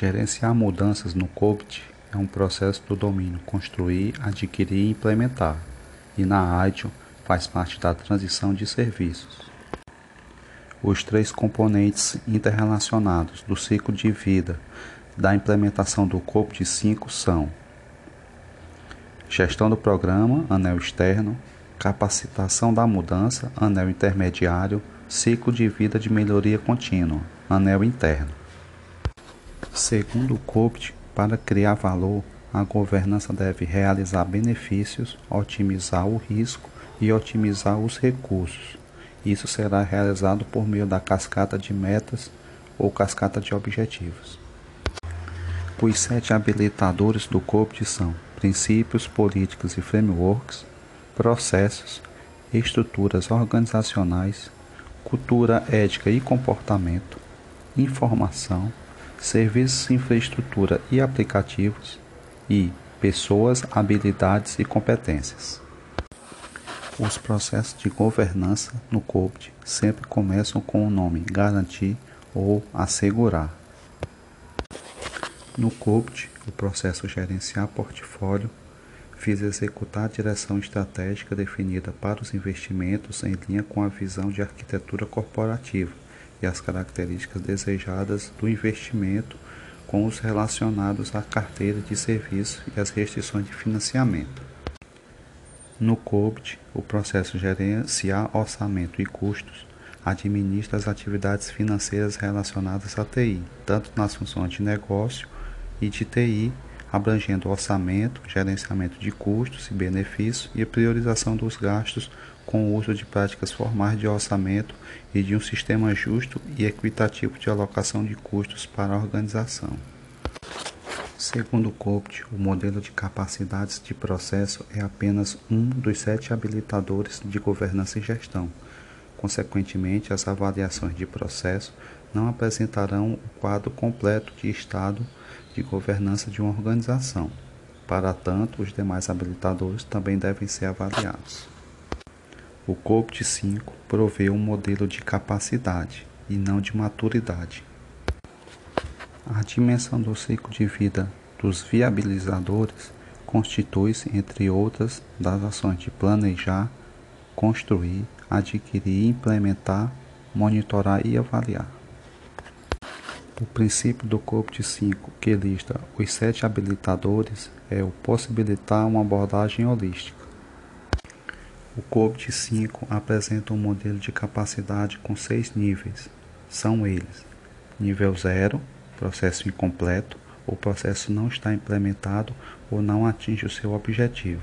Gerenciar mudanças no COBIT é um processo do domínio construir, adquirir e implementar, e na AITIO faz parte da transição de serviços. Os três componentes interrelacionados do ciclo de vida da implementação do COBIT 5 são gestão do programa, anel externo, capacitação da mudança, anel intermediário, ciclo de vida de melhoria contínua, anel interno. Segundo COPT, para criar valor, a governança deve realizar benefícios, otimizar o risco e otimizar os recursos. Isso será realizado por meio da cascata de metas ou cascata de objetivos. Os sete habilitadores do COPT são princípios, políticas e frameworks, processos, estruturas organizacionais, cultura ética e comportamento, informação, serviços, infraestrutura e aplicativos, e pessoas, habilidades e competências. Os processos de governança no COPT sempre começam com o nome garantir ou assegurar. No COPT, o processo gerenciar portfólio visa executar a direção estratégica definida para os investimentos em linha com a visão de arquitetura corporativa e as características desejadas do investimento com os relacionados à carteira de serviço e as restrições de financiamento. No COBIT, o processo gerenciar orçamento e custos administra as atividades financeiras relacionadas à TI, tanto nas funções de negócio e de TI abrangendo orçamento, gerenciamento de custos e benefícios e priorização dos gastos com o uso de práticas formais de orçamento e de um sistema justo e equitativo de alocação de custos para a organização. Segundo COPT, o modelo de capacidades de processo é apenas um dos sete habilitadores de governança e gestão. Consequentemente, as avaliações de processo não apresentarão o quadro completo de estado de governança de uma organização. Para tanto, os demais habilitadores também devem ser avaliados. O COPT 5 provê um modelo de capacidade e não de maturidade. A dimensão do ciclo de vida dos viabilizadores constitui-se, entre outras, das ações de planejar, construir, adquirir, implementar, monitorar e avaliar. O princípio do COPT 5, que lista os sete habilitadores, é o possibilitar uma abordagem holística. O COPT 5 apresenta um modelo de capacidade com seis níveis. São eles: nível 0, processo incompleto, o processo não está implementado ou não atinge o seu objetivo.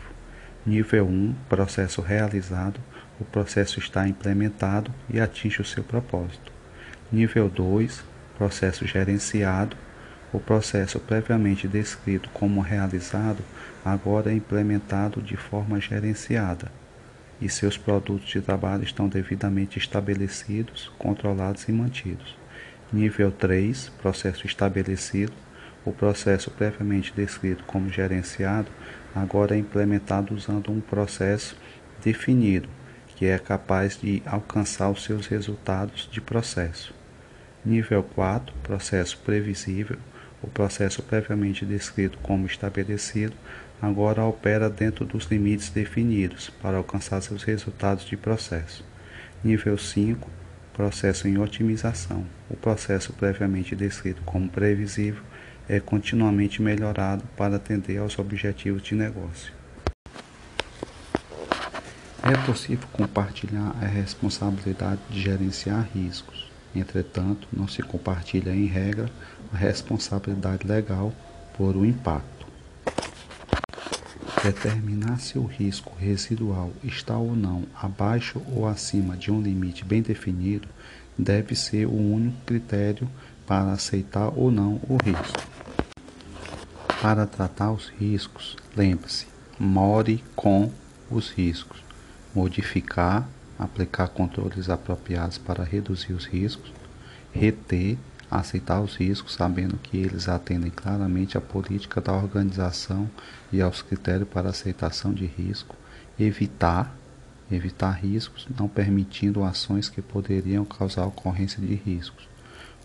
Nível 1, processo realizado, o processo está implementado e atinge o seu propósito. Nível 2, processo gerenciado, o processo previamente descrito como realizado agora é implementado de forma gerenciada e seus produtos de trabalho estão devidamente estabelecidos, controlados e mantidos. Nível 3, processo estabelecido, o processo previamente descrito como gerenciado agora é implementado usando um processo definido que é capaz de alcançar os seus resultados de processo. Nível 4, processo previsível. O processo previamente descrito como estabelecido agora opera dentro dos limites definidos para alcançar seus resultados de processo. Nível 5, processo em otimização. O processo previamente descrito como previsível é continuamente melhorado para atender aos objetivos de negócio. É possível compartilhar a responsabilidade de gerenciar riscos. Entretanto, não se compartilha em regra a responsabilidade legal por o impacto. Determinar se o risco residual está ou não abaixo ou acima de um limite bem definido deve ser o único critério para aceitar ou não o risco. Para tratar os riscos, lembre-se: more com os riscos. Modificar aplicar controles apropriados para reduzir os riscos, reter, aceitar os riscos, sabendo que eles atendem claramente à política da organização e aos critérios para aceitação de risco, evitar, evitar riscos, não permitindo ações que poderiam causar ocorrência de riscos,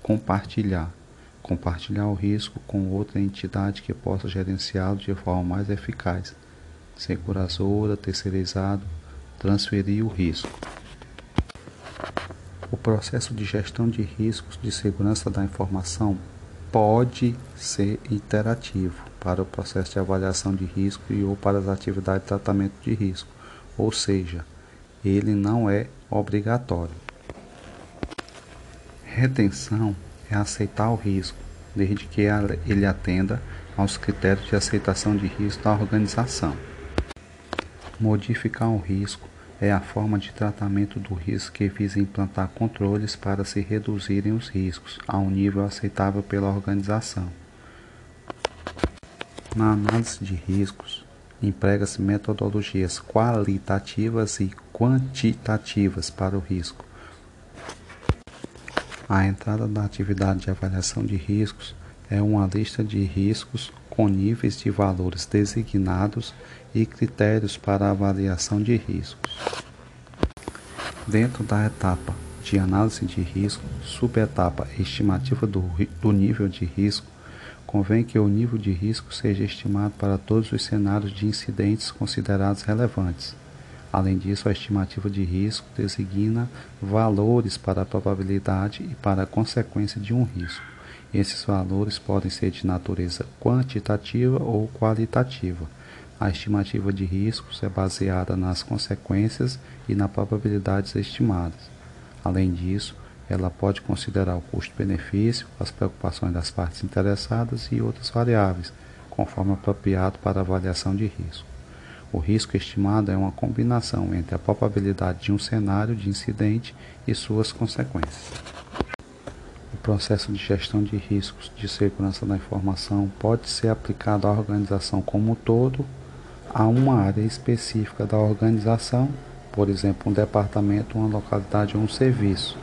compartilhar, compartilhar o risco com outra entidade que possa gerenciá-lo de forma mais eficaz, seguradora, terceirizado, transferir o risco. O processo de gestão de riscos de segurança da informação pode ser interativo para o processo de avaliação de risco e ou para as atividades de tratamento de risco, ou seja, ele não é obrigatório. Retenção é aceitar o risco, desde que ele atenda aos critérios de aceitação de risco da organização. Modificar o risco é a forma de tratamento do risco que visa implantar controles para se reduzirem os riscos a um nível aceitável pela organização. Na análise de riscos, emprega-se metodologias qualitativas e quantitativas para o risco. A entrada da atividade de avaliação de riscos é uma lista de riscos com níveis de valores designados e critérios para avaliação de riscos. Dentro da etapa de análise de risco, subetapa estimativa do, do nível de risco, convém que o nível de risco seja estimado para todos os cenários de incidentes considerados relevantes. Além disso, a estimativa de risco designa valores para a probabilidade e para a consequência de um risco. Esses valores podem ser de natureza quantitativa ou qualitativa. A estimativa de riscos é baseada nas consequências e nas probabilidades estimadas. Além disso, ela pode considerar o custo-benefício, as preocupações das partes interessadas e outras variáveis, conforme apropriado para avaliação de risco. O risco estimado é uma combinação entre a probabilidade de um cenário de incidente e suas consequências processo de gestão de riscos de segurança da informação pode ser aplicado à organização como um todo, a uma área específica da organização, por exemplo, um departamento, uma localidade ou um serviço,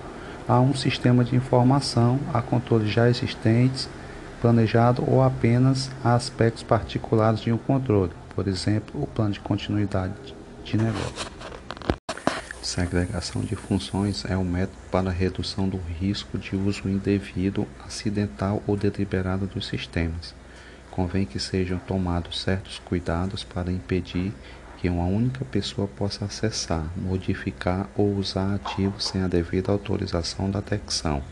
a um sistema de informação, a controles já existentes, planejado ou apenas a aspectos particulares de um controle, por exemplo, o plano de continuidade de negócio. Segregação de funções é um método para redução do risco de uso indevido, acidental ou deliberado dos sistemas. Convém que sejam tomados certos cuidados para impedir que uma única pessoa possa acessar, modificar ou usar ativos sem a devida autorização da detecção.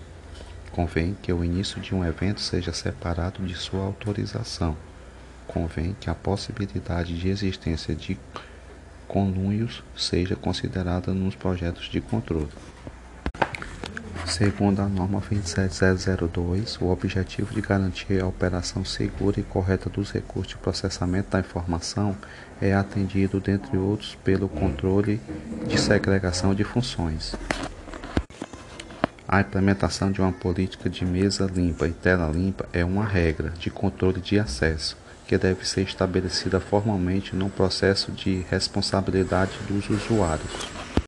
Convém que o início de um evento seja separado de sua autorização. Convém que a possibilidade de existência de conluios seja considerada nos projetos de controle. Segundo a norma 27002, o objetivo de garantir a operação segura e correta dos recursos de processamento da informação é atendido, dentre outros, pelo controle de segregação de funções. A implementação de uma política de mesa limpa e tela limpa é uma regra de controle de acesso que deve ser estabelecida formalmente no processo de responsabilidade dos usuários.